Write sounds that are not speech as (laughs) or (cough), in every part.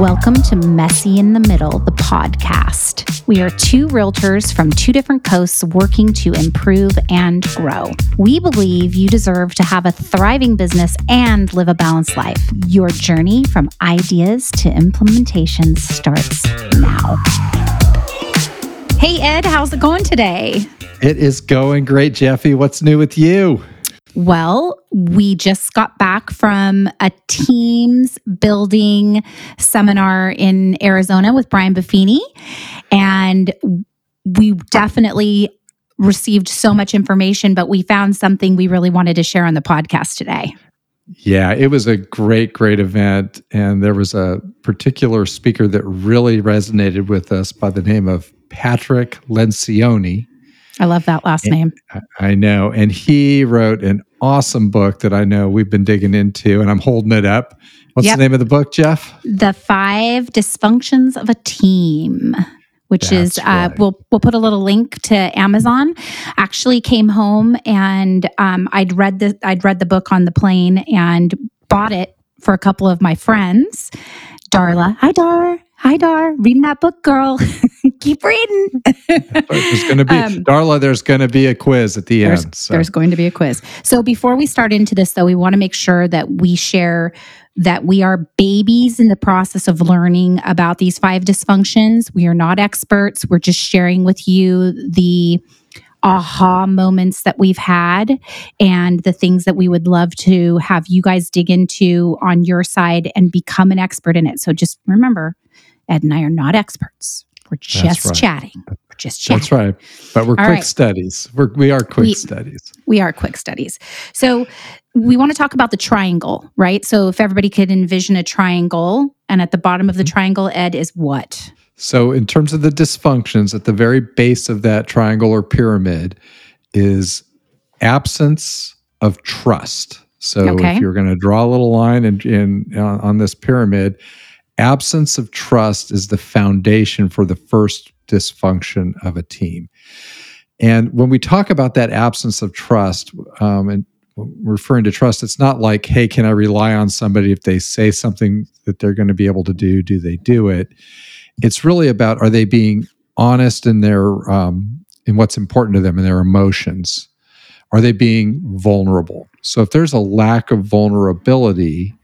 Welcome to Messy in the Middle, the podcast. We are two realtors from two different coasts working to improve and grow. We believe you deserve to have a thriving business and live a balanced life. Your journey from ideas to implementation starts now. Hey, Ed, how's it going today? It is going great, Jefi. What's new with you? Well, we just got back from a teams building seminar in Arizona with Brian Buffini, and we definitely received so much information, but we found something we really wanted to share on the podcast today. Yeah, it was a great, great event. And there was a particular speaker that really resonated with us by the name of Patrick Lencioni. I love that last and, name. I know. And he wrote an awesome book that I know we've been digging into, and I'm holding it up. What's yep. the name of the book, Jeff? The Five Dysfunctions of a Team. Which That's is uh, right. we'll we'll put a little link to Amazon. Actually, came home and um, I'd read the I'd read the book on the plane and bought it for a couple of my friends. Darla, hi Dar, hi Dar, reading that book, girl. (laughs) keep reading. there's going to be um, Darla. There's going to be a quiz at the there's, end. So. There's going to be a quiz. So before we start into this, though, we want to make sure that we share that we are babies in the process of learning about these five dysfunctions. We are not experts. We're just sharing with you the aha moments that we've had and the things that we would love to have you guys dig into on your side and become an expert in it. So just remember, Ed and I are not experts. We're just right. chatting. We're just chatting. That's right. But we're All quick right. studies. We're, we are quick we, studies. We are quick studies. So we want to talk about the triangle, right? So if everybody could envision a triangle, and at the bottom of the mm-hmm. triangle, Ed, is what? So, in terms of the dysfunctions, at the very base of that triangle or pyramid is absence of trust. So, okay. if you're going to draw a little line in, in, on this pyramid, absence of trust is the foundation for the first dysfunction of a team. And when we talk about that absence of trust, um, and referring to trust, it's not like, hey, can I rely on somebody if they say something that they're going to be able to do? Do they do it? It's really about are they being honest in their um, in what's important to them and their emotions? Are they being vulnerable? So if there's a lack of vulnerability,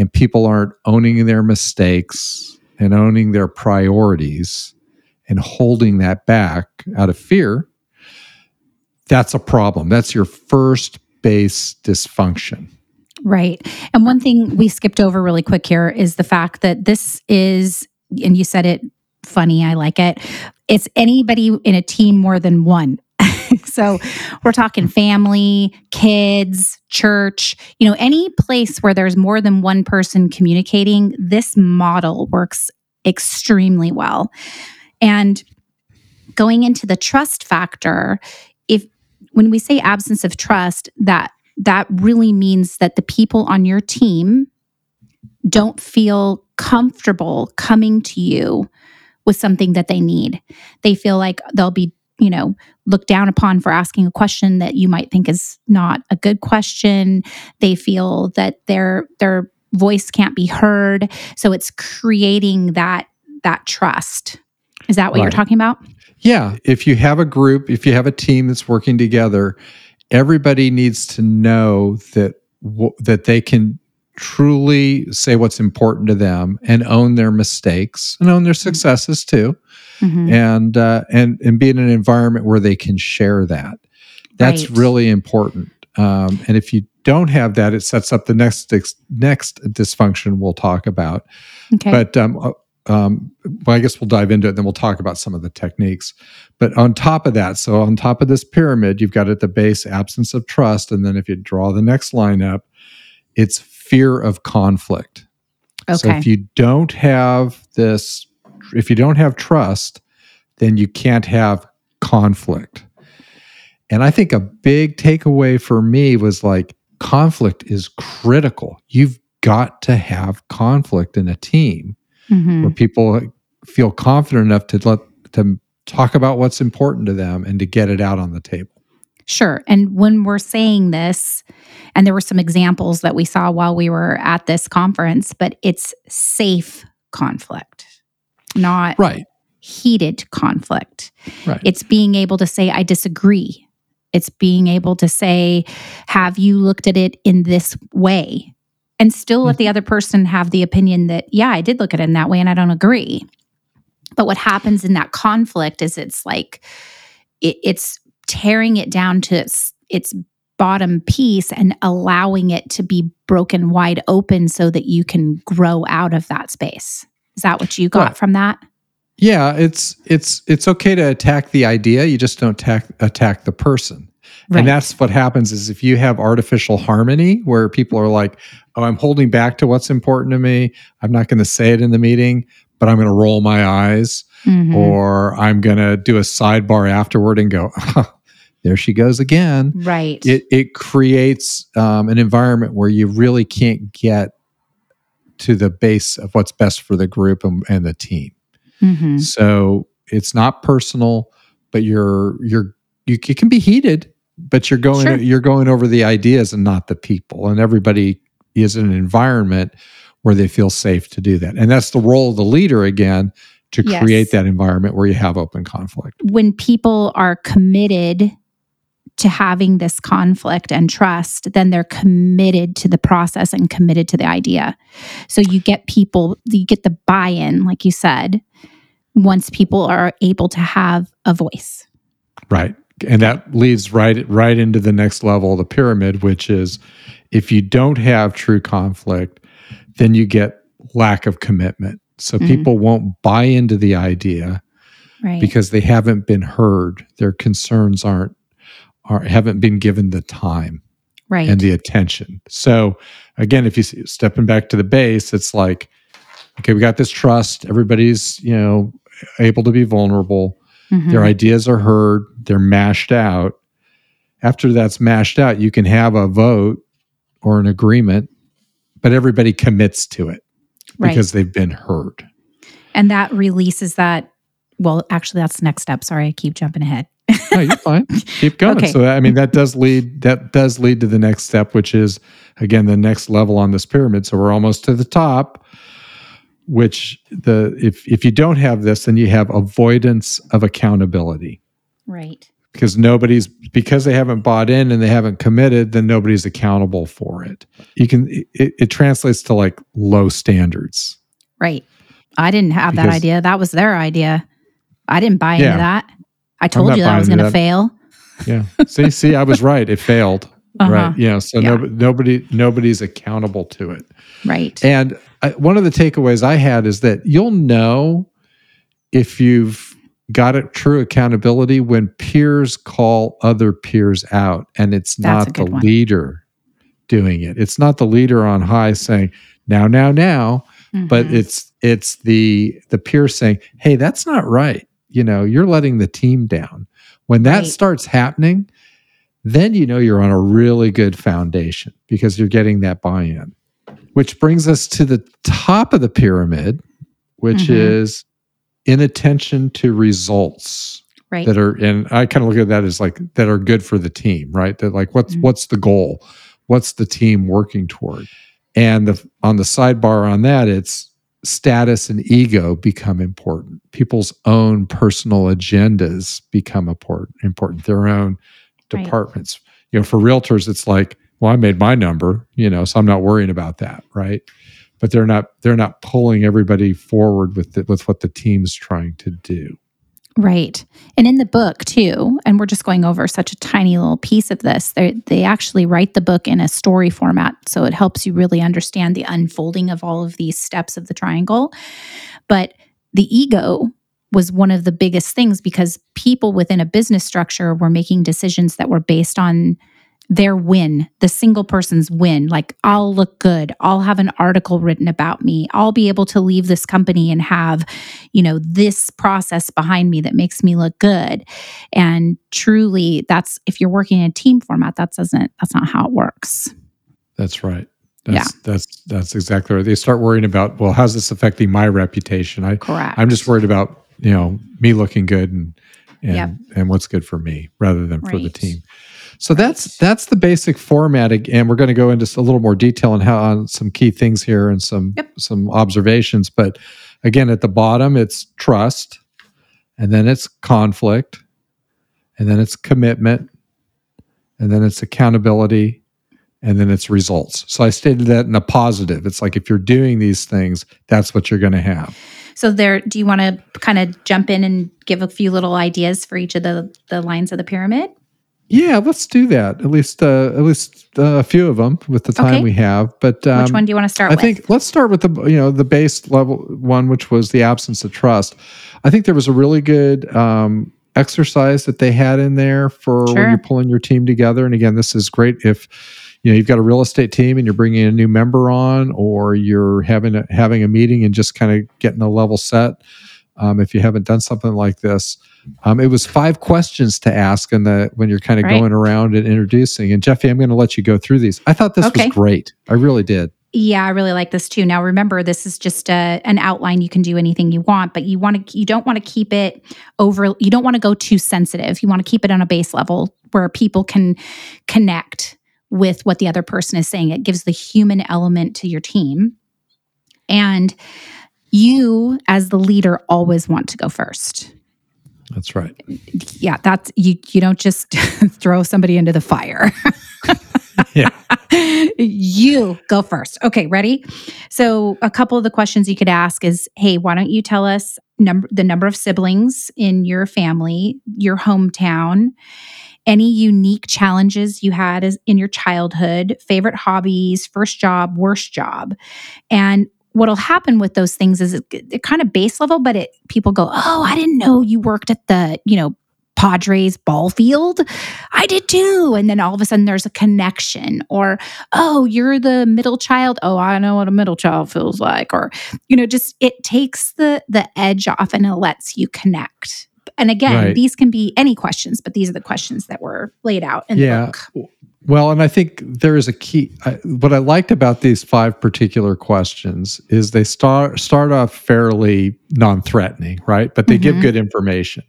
and people aren't owning their mistakes and owning their priorities and holding that back out of fear, that's a problem. That's your first base dysfunction. Right. And one thing we skipped over really quick here is the fact that this is, and you said it funny, I like it. It's anybody in a team more than one. So we're talking family, kids, church, you know, any place where there's more than one person communicating, this model works extremely well. And going into the trust factor, if when we say absence of trust, that that really means that the people on your team don't feel comfortable coming to you with something that they need. They feel like they'll be you know, looked down upon for asking a question that you might think is not a good question. They feel that their their voice can't be heard. So it's creating that that trust. Is that what right. you're talking about? Yeah. If you have a group, if you have a team that's working together, everybody needs to know that that they can truly say what's important to them and own their mistakes and own their mm-hmm. successes too mm-hmm. and uh, and and be in an environment where they can share that that's right. really important um, and if you don't have that it sets up the next next dysfunction we'll talk about okay. but um, uh, um, well, I guess we'll dive into it, and then we'll talk about some of the techniques. But on top of that, so on top of this pyramid, you've got at the base absence of trust, and then if you draw the next line up, it's fear of conflict. Okay. So if you don't have this, if you don't have trust, then you can't have conflict. And I think a big takeaway for me was like conflict is critical. You've got to have conflict in a team mm-hmm. where people feel confident enough to let to talk about what's important to them and to get it out on the table. Sure. And when we're saying this, and there were some examples that we saw while we were at this conference, but it's safe conflict, not Right. heated conflict. Right. It's being able to say, I disagree. It's being able to say, Have you looked at it in this way? And still let mm-hmm. the other person have the opinion that, yeah, I did look at it in that way and I don't agree. But what happens in that conflict is it's like, it, it's tearing it down to its, its bottom piece and allowing it to be broken wide open so that you can grow out of that space. Is that what you got Right. from that? Yeah, it's it's it's okay to attack the idea. You just don't attack attack the person. Right. And that's what happens is if you have artificial harmony where people are like, "Oh, I'm holding back to what's important to me. I'm not going to say it in the meeting, but I'm going to roll my eyes Mhm. or I'm going to do a sidebar afterward and go, (laughs) there she goes again." right. It it creates um, an environment where you really can't get to the base of what's best for the group and, and the team. Mhm. So it's not personal, but you're you're you it can be heated, but you're going Sure. you're going over the ideas and not the people. And everybody is in an environment where they feel safe to do that. And that's the role of the leader again to Yes. create that environment where you have open conflict. when people are committed to having this conflict and trust, then they're committed to the process and committed to the idea. So you get people, you get the buy in, like you said, once people are able to have a voice. Right. And that leads right right into the next level of the pyramid, which is if you don't have true conflict, then you get lack of commitment. So Mhm. people won't buy into the idea Right. because they haven't been heard. Their concerns aren't are haven't been given the time right. and the attention. So again, if you see, stepping back to the base, it's like, okay, we got this trust. Everybody's you know able to be vulnerable. Mhm. Their ideas are heard. They're mashed out. After that's mashed out, you can have a vote or an agreement, but everybody commits to it right. because they've been heard. and that releases that. Well, actually, that's the next step. Sorry, I keep jumping ahead. No, you're fine. Keep going. Okay. So I mean that does lead that does lead to the next step, which is again the next level on this pyramid. So we're almost to the top. Which the if if you don't have this, then you have avoidance of accountability Right. because nobody's because they haven't bought in and they haven't committed, then nobody's accountable for it. You can it, it translates to like low standards. Right. I didn't have that idea. That was their idea. I didn't buy Yeah. into that. I told you that I was going to fail. Yeah. see, see, I was right. It failed. (laughs) Uh-huh. Right. Yeah. So Yeah. no, nobody nobody's accountable to it. Right. And I, one of the takeaways I had is that you'll know if you've got a true accountability when peers call other peers out and it's That's not the one. leader doing it. It's not the leader on high saying, now, now, now, but Mhm. it's it's the the peer saying, hey, that's not right. You know, you're letting the team down. When that Right. starts happening, then you know you're on a really good foundation because you're getting that buy-in. Which brings us to the top of the pyramid, which Mhm. is inattention to results right. that are and I kind of look at that as like that are good for the team, right? That like what's Mhm. what's the goal? What's the team working toward? And the on the sidebar on that, it's status and ego become important. People's own personal agendas become important, important. Their own Right. departments. You know, for realtors, it's like, well, I made my number, you know, so I'm not worrying about that, right? But they're not they're not pulling everybody forward with the, with what the team's trying to do. Right. And in the book, too, and we're just going over such a tiny little piece of this, they actually write the book in a story format. So it helps you really understand the unfolding of all of these steps of the triangle. But the ego was one of the biggest things because people within a business structure were making decisions that were based on their win, the single person's win. Like, I'll look good. I'll have an article written about me. I'll be able to leave this company and have, you know, this process behind me that makes me look good. And truly, that's if you're working in a team format, that doesn't, that's not how it works. That's right. That's that's that's exactly right. They start worrying about, well, how's this affecting my reputation? I Correct. I'm just worried about, you know, me looking good and and Yep. and what's good for me rather than for the team. So that's that's the basic format, ag- and we're going to go into a little more detail on how on some key things here and some Yep. some observations. But again, at the bottom, it's trust, and then it's conflict, and then it's commitment, and then it's accountability, and then it's results. So I stated that in a positive. It's like if you're doing these things, that's what you're going to have. So there, do you want to kind of jump in and give a few little ideas for each of the the lines of the pyramid? Yeah, let's do that. At least uh, at least uh, a few of them with the time Okay. we have. But um, Which one do you want to start I with? think let's start with the you know the base level one, which was the absence of trust. I think there was a really good um, exercise that they had in there for when you're pulling your team together. And again, this is great if you know you've got a real estate team and you're bringing a new member on, or you're having a, having a meeting and just kind of getting a level set. Um, if you haven't done something like this, um, it was five questions to ask, and the when you're kind of Right. going around and introducing. And Jefi, I'm going to let you go through these. I thought this Okay. was great. I really did. Yeah, I really like this too. Now remember, this is just a, an outline. You can do anything you want, but you want to you don't want to keep it over. You don't want to go too sensitive. You want to keep it on a base level where people can connect with what the other person is saying. It gives the human element to your team, and you as the leader always want to go first. That's right. Yeah, that's you. You don't just (laughs) throw somebody into the fire. (laughs) Yeah. (laughs) you go first. Okay, ready? So, a couple of the questions you could ask is, "Hey, why don't you tell us number the number of siblings in your family, your hometown, any unique challenges you had as in your childhood, favorite hobbies, first job, worst job." And what'll happen with those things is it, it kind of base level, but it people go, "Oh, I didn't know you worked at the, you know, Padres ball field. I did too. And then all of a sudden there's a connection. Or, oh, you're the middle child. Oh, I know what a middle child feels like. Or, you know, just it takes the the edge off and it lets you connect. And again, Right. these can be any questions, but these are the questions that were laid out in Yeah. the book. Well, and I think there is a key. I, what I liked about these five particular questions is they start start off fairly non-threatening, right? But they give Mhm. good information.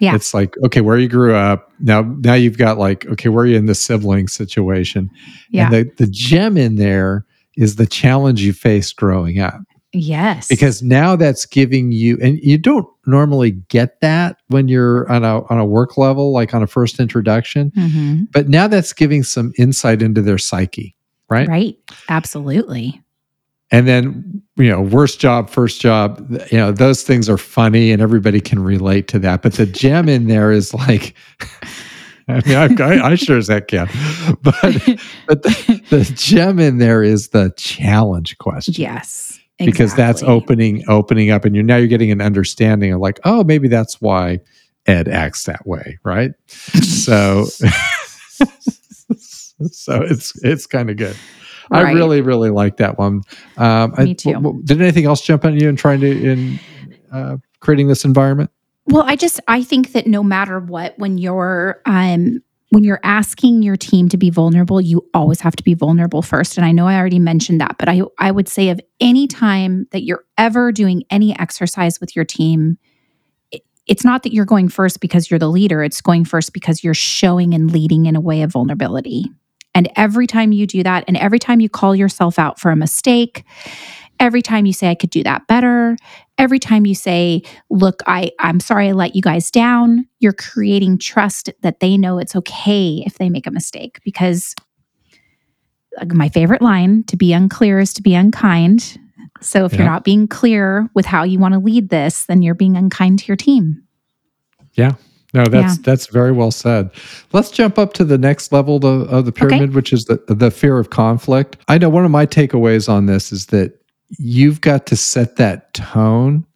Yeah. It's like, okay, where you grew up. Now, now you've got like, okay, where are you in the sibling situation? Yeah. And the the gem in there is the challenge you faced growing up. Yes. because now that's giving you and you don't normally get that when you're on a on a work level like on a first introduction Mhm. but now that's giving some insight into their psyche right, right. Absolutely. and then you know worst job first job you know those things are funny and everybody can relate to that but the gem in there is like (laughs) I mean, I, I, I sure as heck can, (laughs) but but the, the gem in there is the challenge question. Yes. Because that's opening opening up and you're now you're getting an understanding of like oh maybe that's why ed acts that way right? So (laughs) so it's it's kind of good. I really really like that one. Um Me too. w- w- did anything else jump on you in trying to in uh, creating this environment? Well, I just I think that no matter what, when you're um when you're asking your team to be vulnerable, you always have to be vulnerable first. And I know I already mentioned that, but I I would say of any time that you're ever doing any exercise with your team, it- it's not that you're going first because you're the leader. It's going first because you're showing and leading in a way of vulnerability. And every time you do that, and every time you call yourself out for a mistake, every time you say, I could do that better, every time you say, look, I, I'm sorry I let you guys down, you're creating trust that they know it's okay if they make a mistake. Because like, my favorite line to be unclear is to be unkind. So if you're not being clear with how you want to lead this, then you're being unkind to your team. Yeah. No that's that's very well said let's jump up to the next level to, of the pyramid which is the the fear of conflict i know one of my takeaways on this is that you've got to set that tone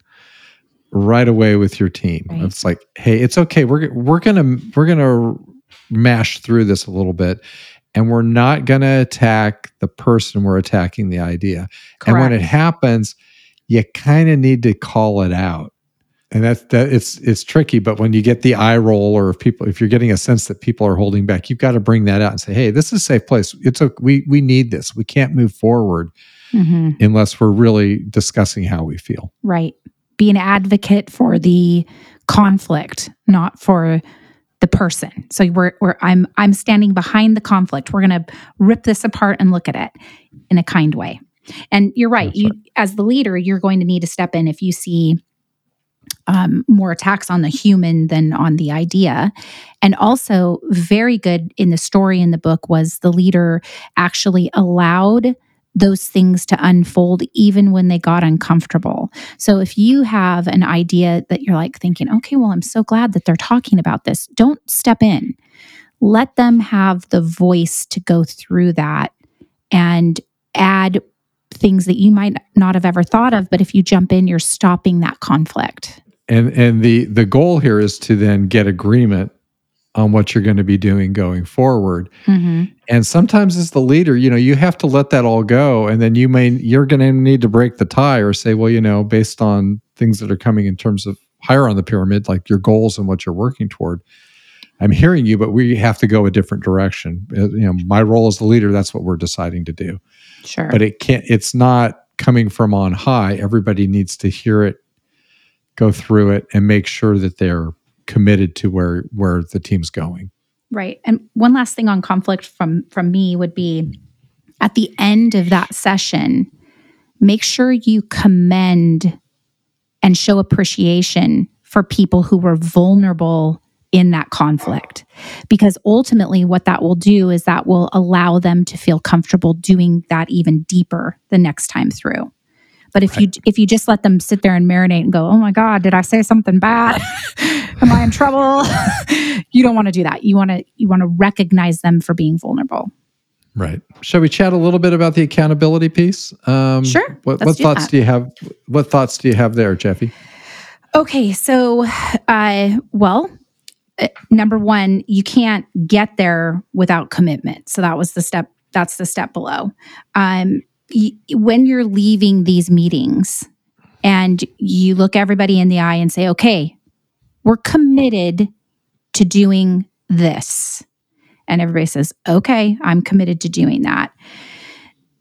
right away with your team. Right. it's like hey it's okay. We're we're gonna we're gonna mash through this a little bit and we're not gonna attack the person we're attacking the idea. And when it happens you kind of need to call it out. And that's that it's it's tricky but when you get the eye roll or if people if you're getting a sense that people are holding back you've got to bring that out and say hey this is a safe place. It's a we we need this. We can't move forward Mhm. unless we're really discussing how we feel Right. Be an advocate for the conflict, not for the person. So we're, we're I'm I'm standing behind the conflict. We're going to rip this apart and look at it in a kind way. And you're right. That's You as the leader, you're going to need to step in if you see um, more attacks on the human than on the idea. And also, very good in the story in the book was the leader actually allowed those things to unfold even when they got uncomfortable. So if you have an idea that you're like thinking, okay, well, I'm so glad that they're talking about this, don't step in. Let them have the voice to go through that and add things that you might not have ever thought of. But if you jump in, you're stopping that conflict. And and the the goal here is to then get agreement on what you're going to be doing going forward. Mm-hmm. And sometimes as the leader, you know, you have to let that all go and then you may you're going to need to break the tie or say, well, you know, based on things that are coming in terms of higher on the pyramid like your goals and what you're working toward. I'm hearing you, but we have to go a different direction. Uh, You know, my role as the leader, that's what we're deciding to do. Sure. But it can't it's not coming from on high. Everybody needs to hear it, go through it and make sure that they're committed to where where the team's going. Right. And one last thing on conflict from from me would be at the end of that session, make sure you commend and show appreciation for people who were vulnerable in that conflict. Because ultimately what that will do is that will allow them to feel comfortable doing that even deeper the next time through. But if you if you just let them sit there and marinate and go, "Oh my god, did I say something bad? (laughs) Am I in trouble?" (laughs) you don't want to do that. You want to you want to recognize them for being vulnerable. Right. Shall we chat a little bit about the accountability piece? Um, Sure. What, what do thoughts that. do you have? What thoughts do you have there, Jefi? Okay, so uh well, uh, number 1, you can't get there without commitment. So that was the step that's the step below. Um when you're leaving these meetings and you look everybody in the eye and say, "Okay, we're committed to doing this." And everybody says, "Okay, I'm committed to doing that."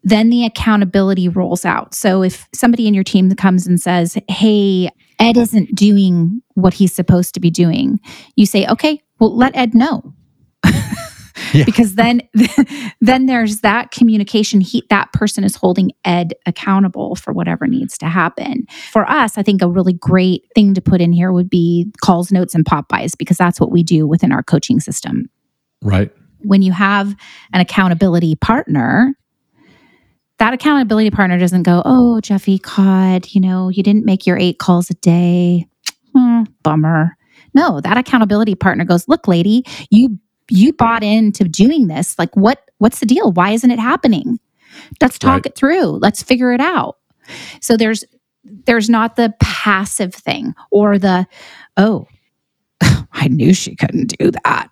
Then the accountability rolls out. So if somebody in your team comes and says, "Hey, Ed isn't doing what he's supposed to be doing," you say, "Okay, well, let Ed know." Yeah. because then (laughs) then there's that communication he that person is holding ed accountable for whatever needs to happen for us i think a really great thing to put in here would be calls notes and pop bys because that's what we do within our coaching system Right. when you have an accountability partner that accountability partner doesn't go oh Jefi cod you know you didn't make your eight calls a day (tsk) Hmm, bummer no that accountability partner goes look lady you you bought into doing this like what what's the deal why isn't it happening let's talk Right. it through let's figure it out so there's there's not the passive thing or the oh (laughs) i knew she couldn't do that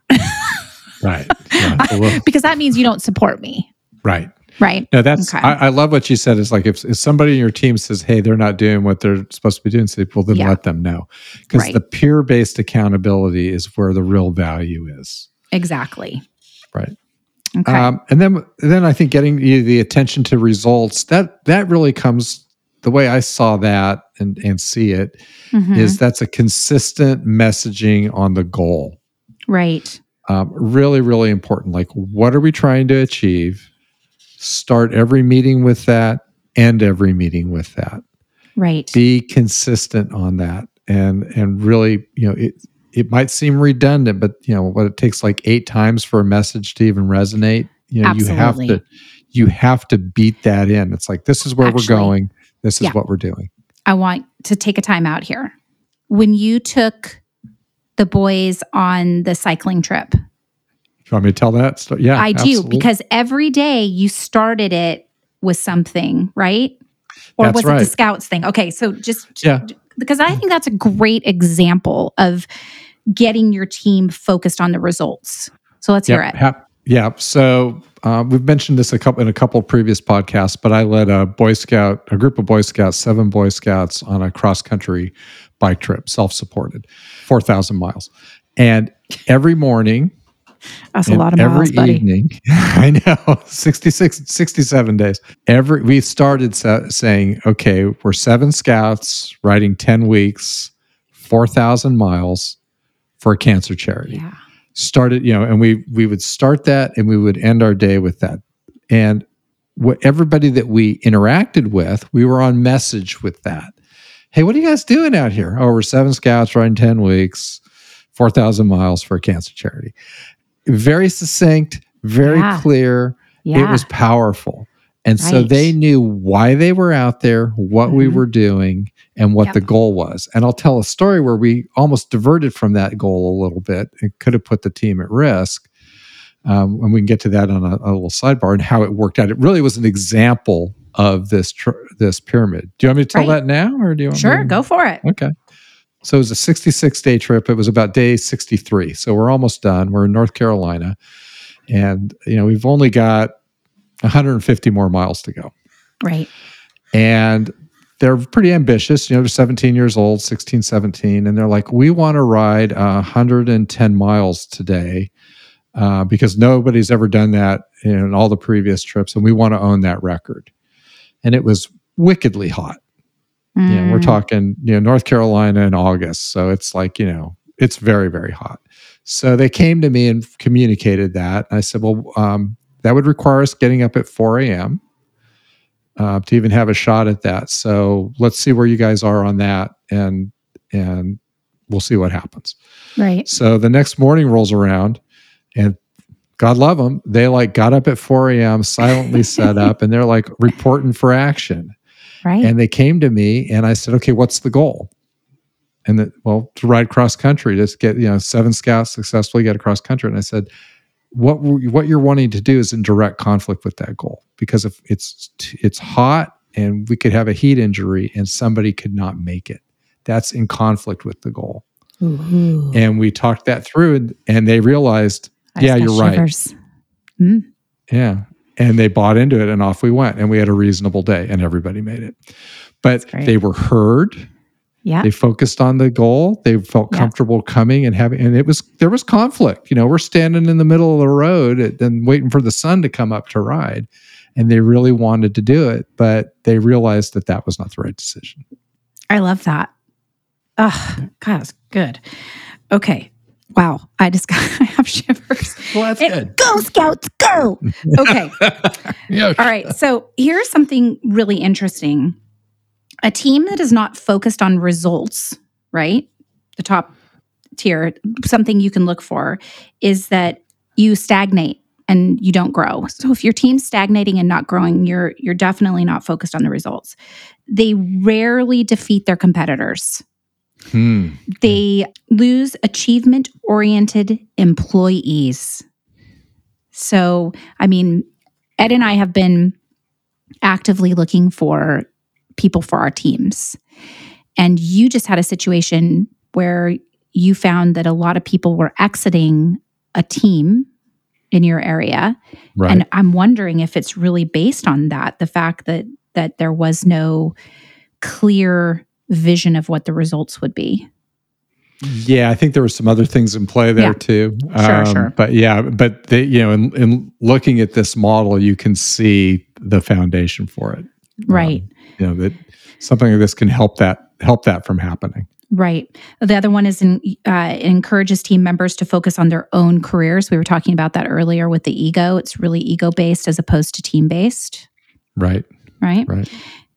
Right. (laughs) Yeah. Well, because that means you don't support me right. right No, that's Okay. I, I love what you said. It's like if, if somebody in your team says, "Hey, they're not doing what they're supposed to be doing," say, "Well, then Yeah. let them know," because Right. the peer-based accountability is where the real value is. Exactly Right. okay Um, and then then I think getting you the attention to results that that really comes the way I saw that and and see it is Mhm. that's a consistent messaging on the goal. right Um, really, really important. Like, what are we trying to achieve? Start every meeting with that. End every meeting with that. right Be consistent on that, and and really, you know, it it might seem redundant, but you know, what it takes like eight times for a message to even resonate. You know, you have to you have to beat that in. It's like this is where Actually, we're going. This is yeah. what we're doing. I want to take a time out here. When you took the boys on the cycling trip, Do you want me to tell that? story? Yeah, I do because every day you started it with something, right? Or That's was it the scouts thing? Okay, so just Yeah. because I think that's a great example of getting your team focused on the results. So let's hear it. hap- yeah. So uh, we've mentioned this a couple in a couple of previous podcasts, but I led a Boy Scout, a group of Boy Scouts, seven Boy Scouts on a cross country bike trip, self supported, four thousand miles, and every morning. That's a lot of every miles, buddy. evening (laughs) i know 66 67 days every we started sa- saying okay we're seven scouts riding 10 weeks 4000 miles for a cancer charity Yeah. started, you know, and we we would start that and we would end our day with that. And what everybody that we interacted with, we were on message with that. Hey, what are you guys doing out here? Oh, we're seven scouts riding 10 weeks, 4,000 miles for a cancer charity. Very succinct, very Yeah. clear. Yeah. It was powerful. And so they knew why they were out there, what we Mhm. were doing, and what Yep. the goal was. And I'll tell a story where we almost diverted from that goal a little bit. It could have put the team at risk. Um, and we can get to that on a, a little sidebar and how it worked out. It really was an example of this tr- this pyramid. Do you want me to tell Right. that now, or do you want me sure, to- go for it. Okay. So it was a 66 day trip. It was about day 63. So we're almost done. We're in North Carolina. And, you know, we've only got 150 more miles to go. Right. And they're pretty ambitious. You know, they're 17 years old, 16, 17. And they're like, we want to ride 110 miles today uh, because nobody's ever done that in all the previous trips. And we want to own that record. And it was wickedly hot. Yeah, we're Mm. talking, you know, North Carolina in August. So it's like, you know, it's very, very hot. So they came to me and communicated that. I said, well, um, that would require us getting up at 4 a.m. Uh, to even have a shot at that. So let's see where you guys are on that, and and we'll see what happens. Right. So the next morning rolls around, and God love them, they like got up at 4 a.m. silently (laughs) set up, and they're like reporting for action. Right. And they came to me and I said, okay, what's the goal? And that, well, to ride cross country, just get, you know, seven scouts successfully get across country. And I said, what, what you're wanting to do is in direct conflict with that goal because if it's, it's hot and we could have a heat injury and somebody could not make it, that's in conflict with the goal. Ooh. And we talked that through and, and they realized, I yeah, you're right. Mm. Yeah. And they bought into it and off we went. And we had a reasonable day and everybody made it. But they were heard. Yeah. They focused on the goal. They felt Yeah. comfortable coming and having, and it was, there was conflict. You know, we're standing in the middle of the road uh, and waiting for the sun to come up to ride. And they really wanted to do it, but they realized that that was not the right decision. I love that. Oh, God, that's good. Okay. Wow. I just (laughs) got, I have shivers. Well, that's It- Go, Scouts, go. Okay. (laughs) yeah. All right. So here's something really interesting. A team that is not focused on results, right? The top tier, something you can look for is that you stagnate and you don't grow. So if your team's stagnating and not growing, you're you're definitely not focused on the results. They rarely defeat their competitors. Hmm. They lose achievement oriented employees. So, I mean, Ed and I have been actively looking for people for our teams. And you just had a situation where you found that a lot of people were exiting a team in your area. Right. And I'm wondering if it's really based on that, the fact that that there was no clear vision of what the results would be. Yeah, I think there were some other things in play there Yeah. too. Sure, sure. But yeah, but they, you know, in, in looking at this model, you can see the foundation for it. Right. Um, you know that something like this can help that help that from happening. Right. The other one is in, uh, it encourages team members to focus on their own careers. We were talking about that earlier with the ego. It's really ego based as opposed to team based, Right. right? Right.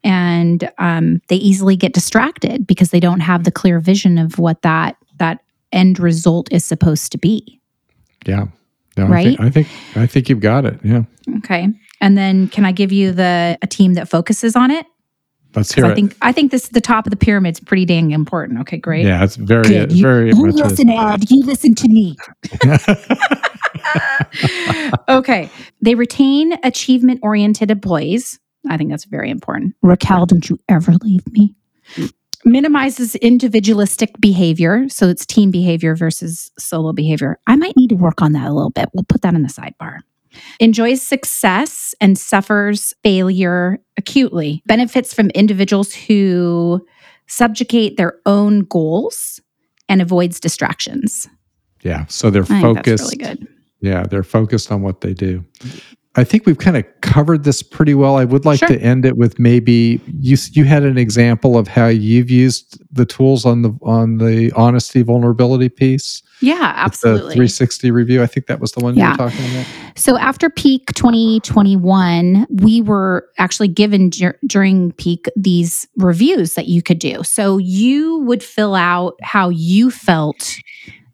And um, they easily get distracted because they don't have the clear vision of what that that end result is supposed to be. Yeah. No, Right? I think, I think I think you've got it. Yeah. Okay. And then can I give you the a team that focuses on it? Let's 'Cause hear I it. think I think this the top of the pyramid's pretty dang important. Okay, great. yeah, it's very Good. You- very You much. listen, Ed. You listen to me. (laughs) okay. They retain achievement oriented employees. I think that's very important. Raquel, don't you ever leave me. Minimizes individualistic behavior. So it's team behavior versus solo behavior. I might need to work on that a little bit. We'll put that in the sidebar. Enjoys success and suffers failure acutely. Benefits from individuals who subjugate their own goals and avoids distractions. yeah. So they're I think focused. that's really good. Yeah, they're focused on what they do. I think we've kind of covered this pretty well. I would like Sure. to end it with maybe you you had an example of how you've used the tools on the on the honesty vulnerability piece. Yeah, absolutely. The 360 review. I think that was the one you were talking about. So after peak 2021, we were actually given dur- during peak these reviews that you could do. So you would fill out how you felt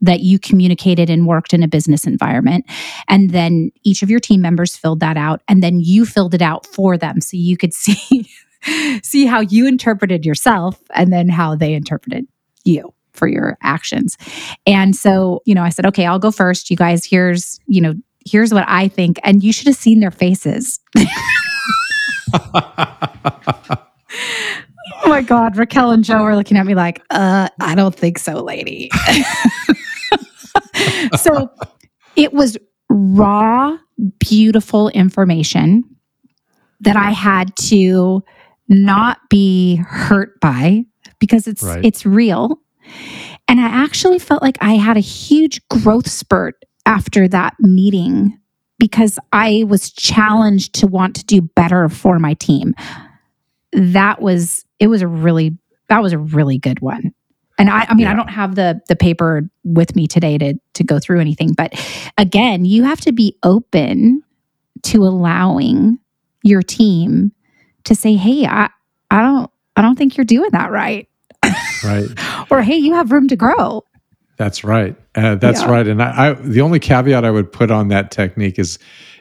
that you communicated and worked in a business environment. And then each of your team members filled that out and then you filled it out for them so you could (laughs) see see how you interpreted yourself and then how they interpreted you for your actions. And so, you know, I said, "Okay, I'll go first. You guys, here's, you know, here's what I think. And you should have seen their faces. (laughs) Oh my God. Raquel and Joe were looking at me like, uh, I don't think so, lady. (laughs) so it was raw, beautiful information that I had to not be hurt by because it's Right. it's real. And I actually felt like I had a huge growth spurt after that meeting because I was challenged to want to do better for my team. That was it was a really that was a really good one. And I, I mean, I don't have the the paper with me today to to go through anything, but again, you have to be open to allowing your team to say, "Hey, I I don't I don't think you're doing that right," right. (laughs) or "Hey, you have room to grow." That's right. Uh, that's Yeah. right. And I, I, the only caveat I would put on that technique is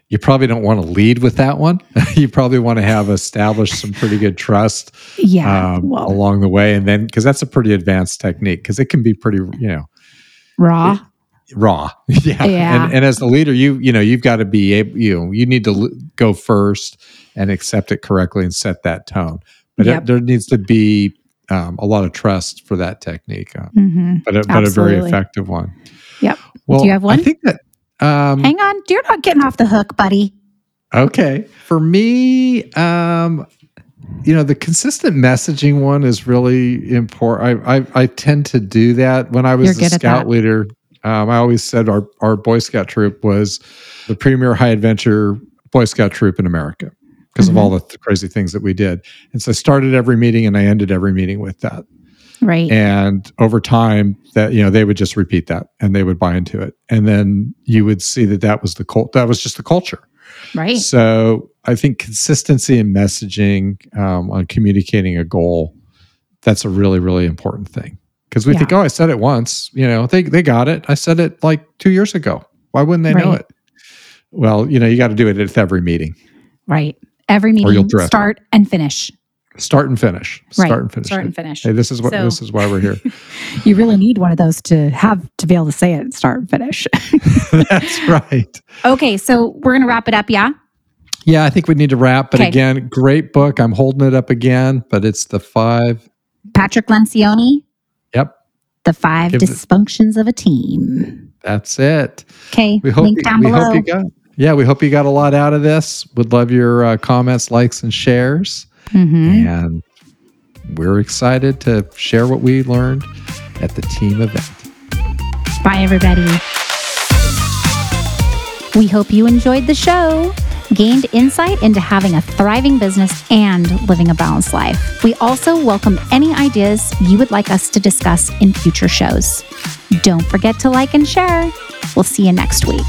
you probably don't want to lead with that one. (laughs) you probably want to have established some pretty good trust Yeah, um, well, along the way. And then, because that's a pretty advanced technique, because it can be pretty, you know, raw. raw. (laughs) yeah. Yeah. And, and as the leader, you, you know, you've got to be able, you know, you need to l- go first and accept it correctly and set that tone. But Yep. it, there needs to be um, a lot of trust for that technique, uh, hmm but, a, but a very effective one. Yep. Well, you have one? I think that. Um, Hang on, you're not getting off the hook, buddy. Okay. For me, um, you know, the consistent messaging one is really important. I, I, I tend to do that when I was You're the good at scout leader. Um, I always said our, our Boy Scout troop was the premier high adventure Boy Scout troop in America because Mm-hmm. of all the th- crazy things that we did. And so I started every meeting and I ended every meeting with that. Right. And over time, that you know, they would just repeat that and they would buy into it. And then you would see that that was the cult. That was just the culture. right. So I think consistency in messaging um, on communicating a goal, that's a really, really important thing. Because we Yeah. think, oh, I said it once, you know, they, they got it. I said it like two years ago. Why wouldn't they know it? Well, you know, you got to do it at every meeting. Right. Every meeting, start and finish. Start and finish. Right. Start and finish. Start and finish. Hey, this is what So- this is why we're here. (laughs) You really need one of those to have to be able to say it, start and finish. (laughs) that's (laughs) right. okay, so we're gonna wrap it up, yeah? Yeah, I think we need to wrap. But Okay. again, great book. I'm holding it up again, but it's the five. Patrick Lencioni, Yep, The Five Give it- Dysfunctions of a Team. that's it. Okay, We hope link you, down below. Hope you got yeah we hope you got a lot out of this. Would love your uh, comments, likes, and shares, Mhm. and we're excited to share what we learned at the team event. Bye, everybody. We hope you enjoyed the show, gained insight into having a thriving business and living a balanced life. We also welcome any ideas you would like us to discuss in future shows. Don't forget to like and share. We'll see you next week.